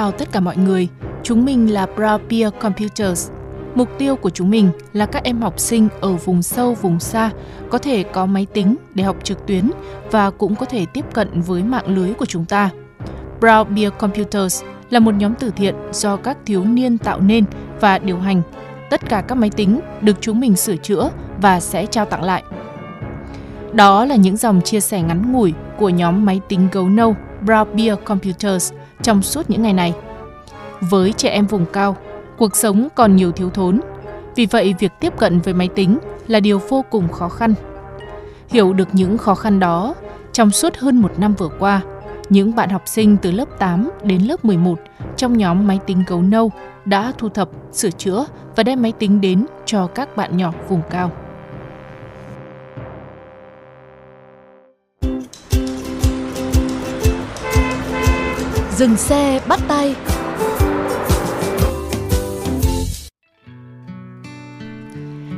chào tất cả mọi người, chúng mình là Brown Beer Computers. Mục tiêu của chúng mình là các em học sinh ở vùng sâu, vùng xa có thể có máy tính để học trực tuyến và cũng có thể tiếp cận với mạng lưới của chúng ta. Brown Beer Computers là một nhóm từ thiện do các thiếu niên tạo nên và điều hành. Tất cả các máy tính được chúng mình sửa chữa và sẽ trao tặng lại. Đó là những dòng chia sẻ ngắn ngủi của nhóm máy tính gấu nâu Brown Beer Computers trong suốt những ngày này. Với trẻ em vùng cao, cuộc sống còn nhiều thiếu thốn. Vì vậy, việc tiếp cận với máy tính là điều vô cùng khó khăn. Hiểu được những khó khăn đó, trong suốt hơn một năm vừa qua, những bạn học sinh từ lớp 8 đến lớp 11 trong nhóm máy tính gấu nâu đã thu thập, sửa chữa và đem máy tính đến cho các bạn nhỏ vùng cao. Dừng xe bắt tay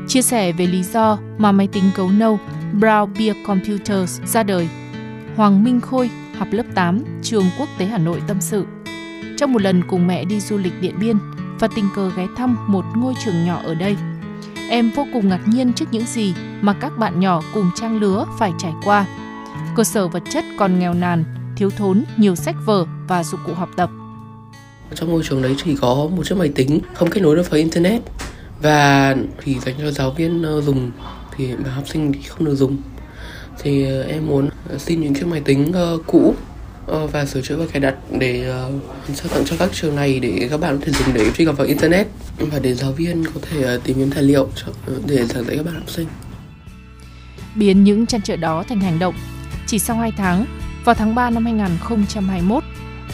Chia sẻ về lý do mà máy tính cấu nâu Brown Beer Computers ra đời, Hoàng Minh Khôi, học lớp 8, trường Quốc tế Hà Nội tâm sự. Trong một lần cùng mẹ đi du lịch Điện Biên và tình cờ ghé thăm một ngôi trường nhỏ ở đây, em vô cùng ngạc nhiên trước những gì mà các bạn nhỏ cùng trang lứa phải trải qua. Cơ sở vật chất còn nghèo nàn, thiếu thốn nhiều sách vở và dụng cụ học tập. trong ngôi trường đấy chỉ có một chiếc máy tính không kết nối được với internet và thì dành cho giáo viên ờ, dùng thì mà học sinh thì không được dùng thì ờ, em muốn ờ, xin những chiếc máy tính cũ và sửa chữa và cài đặt để trao tặng cho các trường này để các bạn có thể dùng để truy cập vào internet và để giáo viên có thể tìm kiếm tài liệu để giảng dạy các bạn học sinh biến những trăn trở đó thành hành động. Chỉ sau 2 tháng, vào tháng 3 năm 2021,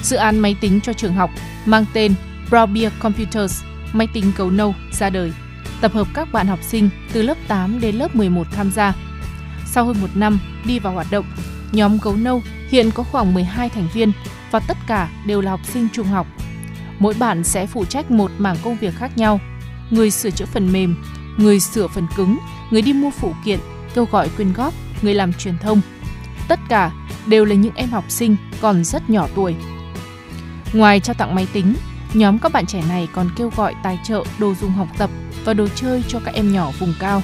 dự án máy tính cho trường học mang tên Brown Computers, máy tính cấu nâu ra đời, tập hợp các bạn học sinh từ lớp 8 đến lớp 11 tham gia. Sau hơn một năm đi vào hoạt động, nhóm gấu nâu hiện có khoảng 12 thành viên và tất cả đều là học sinh trung học. Mỗi bạn sẽ phụ trách một mảng công việc khác nhau. Người sửa chữa phần mềm, người sửa phần cứng, người đi mua phụ kiện, kêu gọi quyên góp, người làm truyền thông. Tất cả đều là những em học sinh còn rất nhỏ tuổi. Ngoài trao tặng máy tính, nhóm các bạn trẻ này còn kêu gọi tài trợ đồ dùng học tập và đồ chơi cho các em nhỏ vùng cao.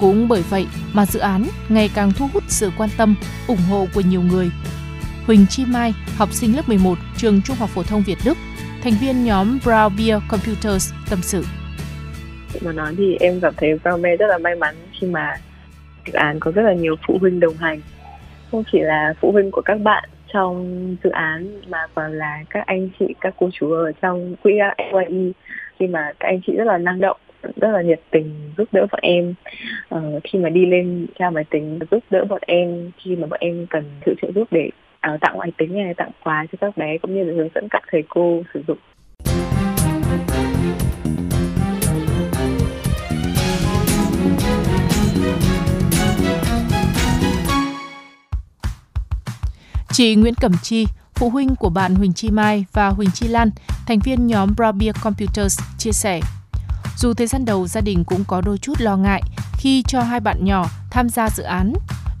Cũng bởi vậy mà dự án ngày càng thu hút sự quan tâm, ủng hộ của nhiều người. Huỳnh Chi Mai, học sinh lớp 11 trường Trung học phổ thông Việt Đức, thành viên nhóm Brown Beer Computers tâm sự. mà nói thì em cảm thấy Brownman rất là may mắn khi mà dự án có rất là nhiều phụ huynh đồng hành không chỉ là phụ huynh của các bạn trong dự án mà còn là các anh chị các cô chú ở trong quỹ NYE khi mà các anh chị rất là năng động rất là nhiệt tình giúp đỡ bọn em. Ờ, khi mà đi lên tra máy tính giúp đỡ bọn em khi mà bọn em cần sự trợ giúp để uh, tặng máy tính này tặng quà cho các bé cũng như là hướng dẫn các thầy cô sử dụng. Chị Nguyễn Cẩm Chi, phụ huynh của bạn Huỳnh Chi Mai và Huỳnh Chi Lan, thành viên nhóm Brabia Computers, chia sẻ. Dù thời gian đầu gia đình cũng có đôi chút lo ngại khi cho hai bạn nhỏ tham gia dự án.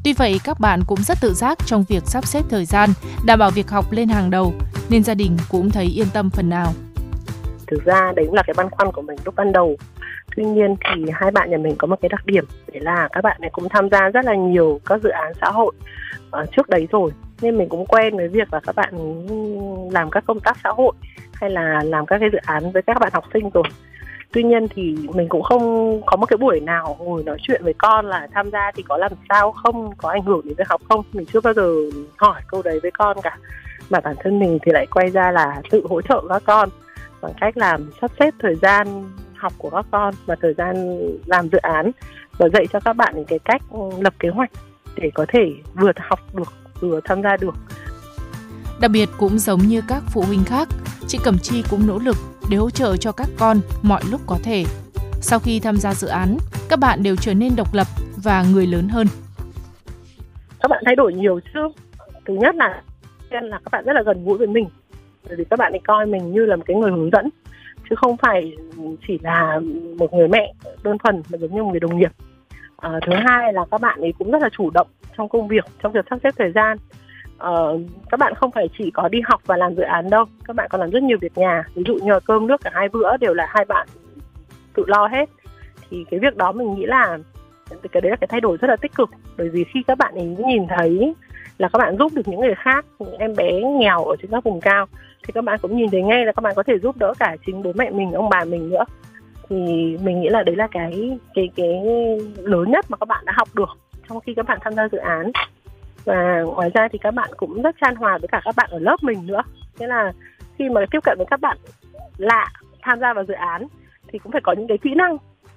Tuy vậy, các bạn cũng rất tự giác trong việc sắp xếp thời gian, đảm bảo việc học lên hàng đầu, nên gia đình cũng thấy yên tâm phần nào. thực ra đấy cũng là cái băn khoăn của mình lúc ban đầu tuy nhiên thì hai bạn nhà mình có một cái đặc điểm đấy là các bạn này cũng tham gia rất là nhiều các dự án xã hội ờ, trước đấy rồi nên mình cũng quen với việc là các bạn làm các công tác xã hội hay là làm các cái dự án với các bạn học sinh rồi. Tuy nhiên thì mình cũng không có một cái buổi nào ngồi nói chuyện với con là tham gia thì có làm sao không, có ảnh hưởng đến việc học không. Mình chưa bao giờ hỏi câu đấy với con cả. Mà bản thân mình thì lại quay ra là tự hỗ trợ các con bằng cách làm sắp xếp thời gian học của các con và thời gian làm dự án và dạy cho các bạn những cái cách lập kế hoạch để có thể vừa học được vừa tham gia được. Đặc biệt cũng giống như các phụ huynh khác, chị Cẩm Chi cũng nỗ lực để hỗ trợ cho các con mọi lúc có thể. Sau khi tham gia dự án, các bạn đều trở nên độc lập và người lớn hơn. Các bạn thay đổi nhiều chứ. Thứ nhất là là các bạn rất là gần gũi với mình. Bởi vì các bạn ấy coi mình như là một cái người hướng dẫn chứ không phải chỉ là một người mẹ đơn thuần mà giống như một người đồng nghiệp. À, thứ hai là các bạn ấy cũng rất là chủ động trong công việc, trong việc sắp xếp thời gian. Uh, các bạn không phải chỉ có đi học và làm dự án đâu các bạn còn làm rất nhiều việc nhà. Ví dụ nhờ cơm nước cả hai bữa đều là hai bạn tự lo hết. Thì cái việc đó mình nghĩ là cái đấy là cái thay đổi rất là tích cực. Bởi vì khi các bạn ấy nhìn thấy là các bạn giúp được những người khác những em bé nghèo ở trên các vùng cao thì các bạn cũng nhìn thấy ngay là các bạn có thể giúp đỡ cả chính bố mẹ mình ông bà mình nữa. Thì mình nghĩ là đấy là cái cái cái lớn nhất mà các bạn đã học được trong khi các bạn tham gia dự án. Và ngoài ra thì các bạn cũng rất chan hòa với cả các bạn ở lớp mình nữa. Thế là khi mà tiếp cận với các bạn lạ tham gia vào dự án thì cũng phải có những cái kỹ năng.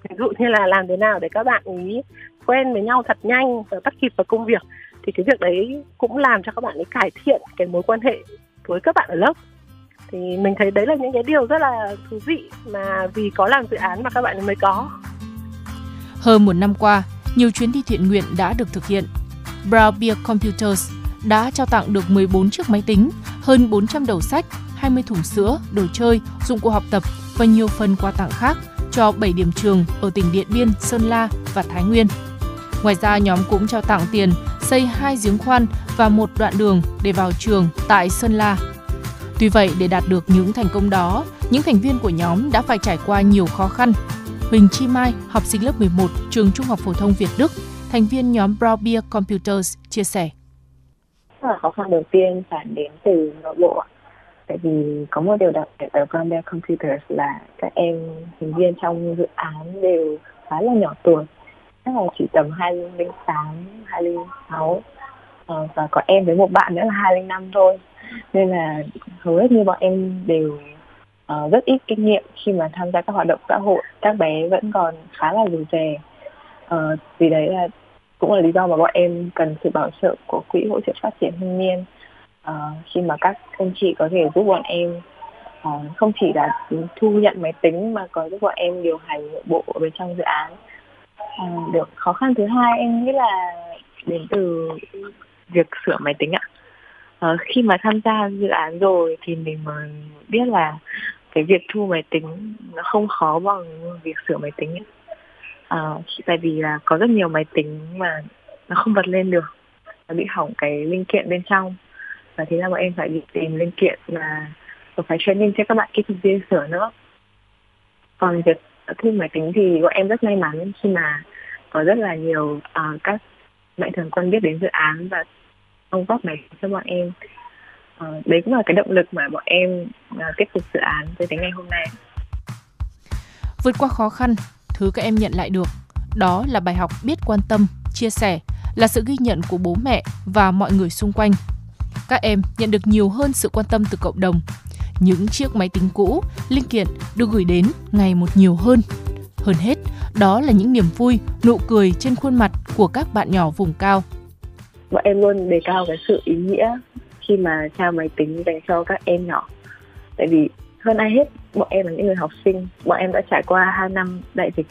Ví dụ như là làm thế nào để các bạn ý quen với nhau thật nhanh và bắt kịp vào công việc. Thì cái việc đấy cũng làm cho các bạn ấy cải thiện cái mối quan hệ với các bạn ở lớp. Thì mình thấy đấy là những cái điều rất là thú vị mà vì có làm dự án mà các bạn mới có. Hơn một năm qua nhiều chuyến đi thiện nguyện đã được thực hiện Brown Beer Computers đã trao tặng được 14 chiếc máy tính, hơn 400 đầu sách, 20 thùng sữa, đồ chơi, dụng cụ học tập và nhiều phần quà tặng khác cho 7 điểm trường ở tỉnh Điện Biên, Sơn La và Thái Nguyên. Ngoài ra, nhóm cũng trao tặng tiền xây hai giếng khoan và một đoạn đường để vào trường tại Sơn La. Tuy vậy, để đạt được những thành công đó, những thành viên của nhóm đã phải trải qua nhiều khó khăn. Huỳnh Chi Mai, học sinh lớp 11, trường Trung học phổ thông Việt Đức, thành viên nhóm Brown Beer Computers chia sẻ. Là khó khăn đầu tiên phản đến từ nội bộ tại vì có một điều đặc biệt ở Brown Bear Computers là các em thành viên trong dự án đều khá là nhỏ tuổi. Chắc là chỉ tầm 2008, 2006 ờ, và có em với một bạn nữa là 2005 thôi. Nên là hầu hết như bọn em đều uh, rất ít kinh nghiệm khi mà tham gia các hoạt động xã hội. Các bé vẫn còn khá là rụt rè uh, vì đấy là cũng là lý do mà bọn em cần sự bảo trợ của quỹ hỗ trợ phát triển thanh niên. Uh, khi mà các anh chị có thể giúp bọn em uh, không chỉ là thu nhận máy tính mà còn giúp bọn em điều hành nội bộ ở bên trong dự án. Uh, được khó khăn thứ hai em nghĩ là đến từ việc sửa máy tính ạ uh, khi mà tham gia dự án rồi thì mình mới biết là cái việc thu máy tính nó không khó bằng việc sửa máy tính ấy. Uh, tại vì là có rất nhiều máy tính mà nó không bật lên được nó bị hỏng cái linh kiện bên trong. Và thế là bọn em phải đi tìm linh kiện mà phải training cho các bạn kỹ thuật viên sửa nữa. Còn việc thu máy tính thì bọn em rất may mắn khi mà có rất là nhiều uh, các mạnh thường quân biết đến dự án và ông góp máy cho bọn em à, đấy cũng là cái động lực mà bọn em à, tiếp tục dự án tới đến ngày hôm nay vượt qua khó khăn thứ các em nhận lại được đó là bài học biết quan tâm, chia sẻ, là sự ghi nhận của bố mẹ và mọi người xung quanh. Các em nhận được nhiều hơn sự quan tâm từ cộng đồng. Những chiếc máy tính cũ, linh kiện được gửi đến ngày một nhiều hơn. Hơn hết, đó là những niềm vui, nụ cười trên khuôn mặt của các bạn nhỏ vùng cao. Bọn em luôn đề cao cái sự ý nghĩa khi mà trao máy tính dành cho các em nhỏ. Tại vì hơn ai hết, bọn em là những người học sinh. Bọn em đã trải qua hai năm đại dịch.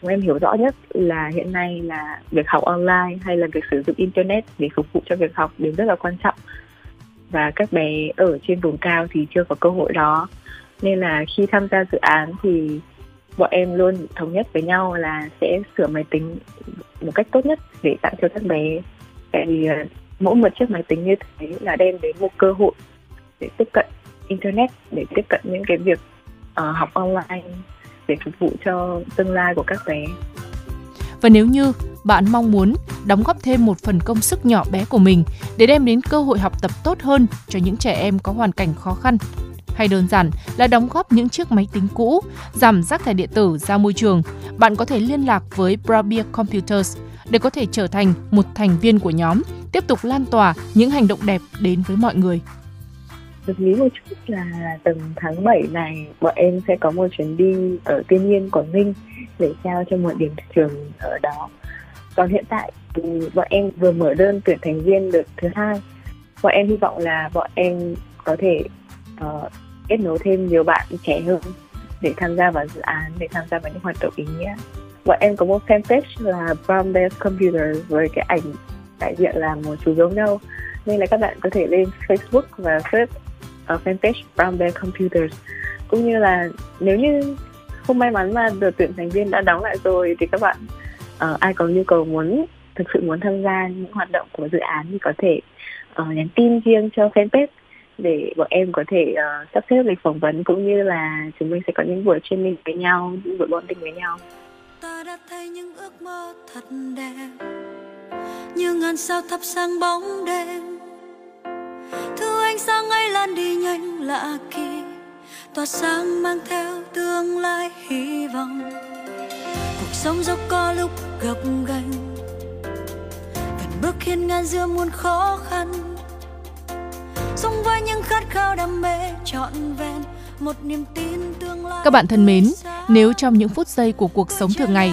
Chúng em hiểu rõ nhất là hiện nay là việc học online hay là việc sử dụng internet để phục vụ cho việc học đều rất là quan trọng. Và các bé ở trên vùng cao thì chưa có cơ hội đó. Nên là khi tham gia dự án thì bọn em luôn thống nhất với nhau là sẽ sửa máy tính một cách tốt nhất để tặng cho các bé tại vì mỗi một chiếc máy tính như thế là đem đến một cơ hội để tiếp cận internet để tiếp cận những cái việc uh, học online để phục vụ cho tương lai của các bé. Và nếu như bạn mong muốn đóng góp thêm một phần công sức nhỏ bé của mình để đem đến cơ hội học tập tốt hơn cho những trẻ em có hoàn cảnh khó khăn, hay đơn giản là đóng góp những chiếc máy tính cũ, giảm rác thải điện tử ra môi trường, bạn có thể liên lạc với Brabia Computers để có thể trở thành một thành viên của nhóm, tiếp tục lan tỏa những hành động đẹp đến với mọi người. Thực lý một chút là tầm tháng 7 này bọn em sẽ có một chuyến đi ở Tiên Nhiên, Quảng Ninh để trao cho một điểm trường ở đó. Còn hiện tại thì bọn em vừa mở đơn tuyển thành viên được thứ hai. Bọn em hy vọng là bọn em có thể uh, kết nối thêm nhiều bạn trẻ hơn để tham gia vào dự án, để tham gia vào những hoạt động ý nghĩa. Bọn em có một fanpage là Brown Bear Computer với cái ảnh đại diện là một chú gấu nâu nên là các bạn có thể lên Facebook và search ở fanpage Brown Bear Computers cũng như là nếu như không may mắn mà được tuyển thành viên đã đóng lại rồi thì các bạn uh, ai có nhu cầu muốn thực sự muốn tham gia những hoạt động của dự án thì có thể uh, nhắn tin riêng cho fanpage để bọn em có thể uh, sắp xếp lịch phỏng vấn cũng như là chúng mình sẽ có những buổi training với nhau, những buổi bonding với nhau. Ta thấy những ước mơ thật đẹp như ngàn sao thắp sáng bóng đêm. Thứ ánh sáng ấy lan đi nhanh lạ kỳ tỏa sáng mang theo tương lai hy vọng. Cuộc sống dẫu có lúc gập ghềnh vẫn bước hiên ngang giữa muôn khó khăn. Sống với những khát khao đam mê trọn vẹn một niềm tin tương lai các bạn thân mến nếu trong những phút giây của cuộc sống thường ngày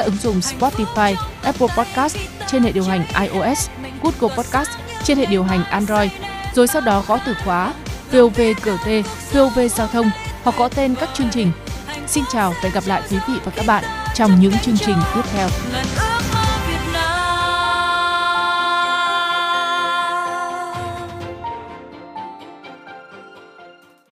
các ứng dụng Spotify, Apple Podcast trên hệ điều hành iOS Google Podcast trên hệ điều hành Android, rồi sau đó gõ từ khóa VOV GT, VOV Giao thông hoặc gõ tên các chương trình. Xin chào và hẹn gặp lại quý vị và các bạn trong những chương trình tiếp theo.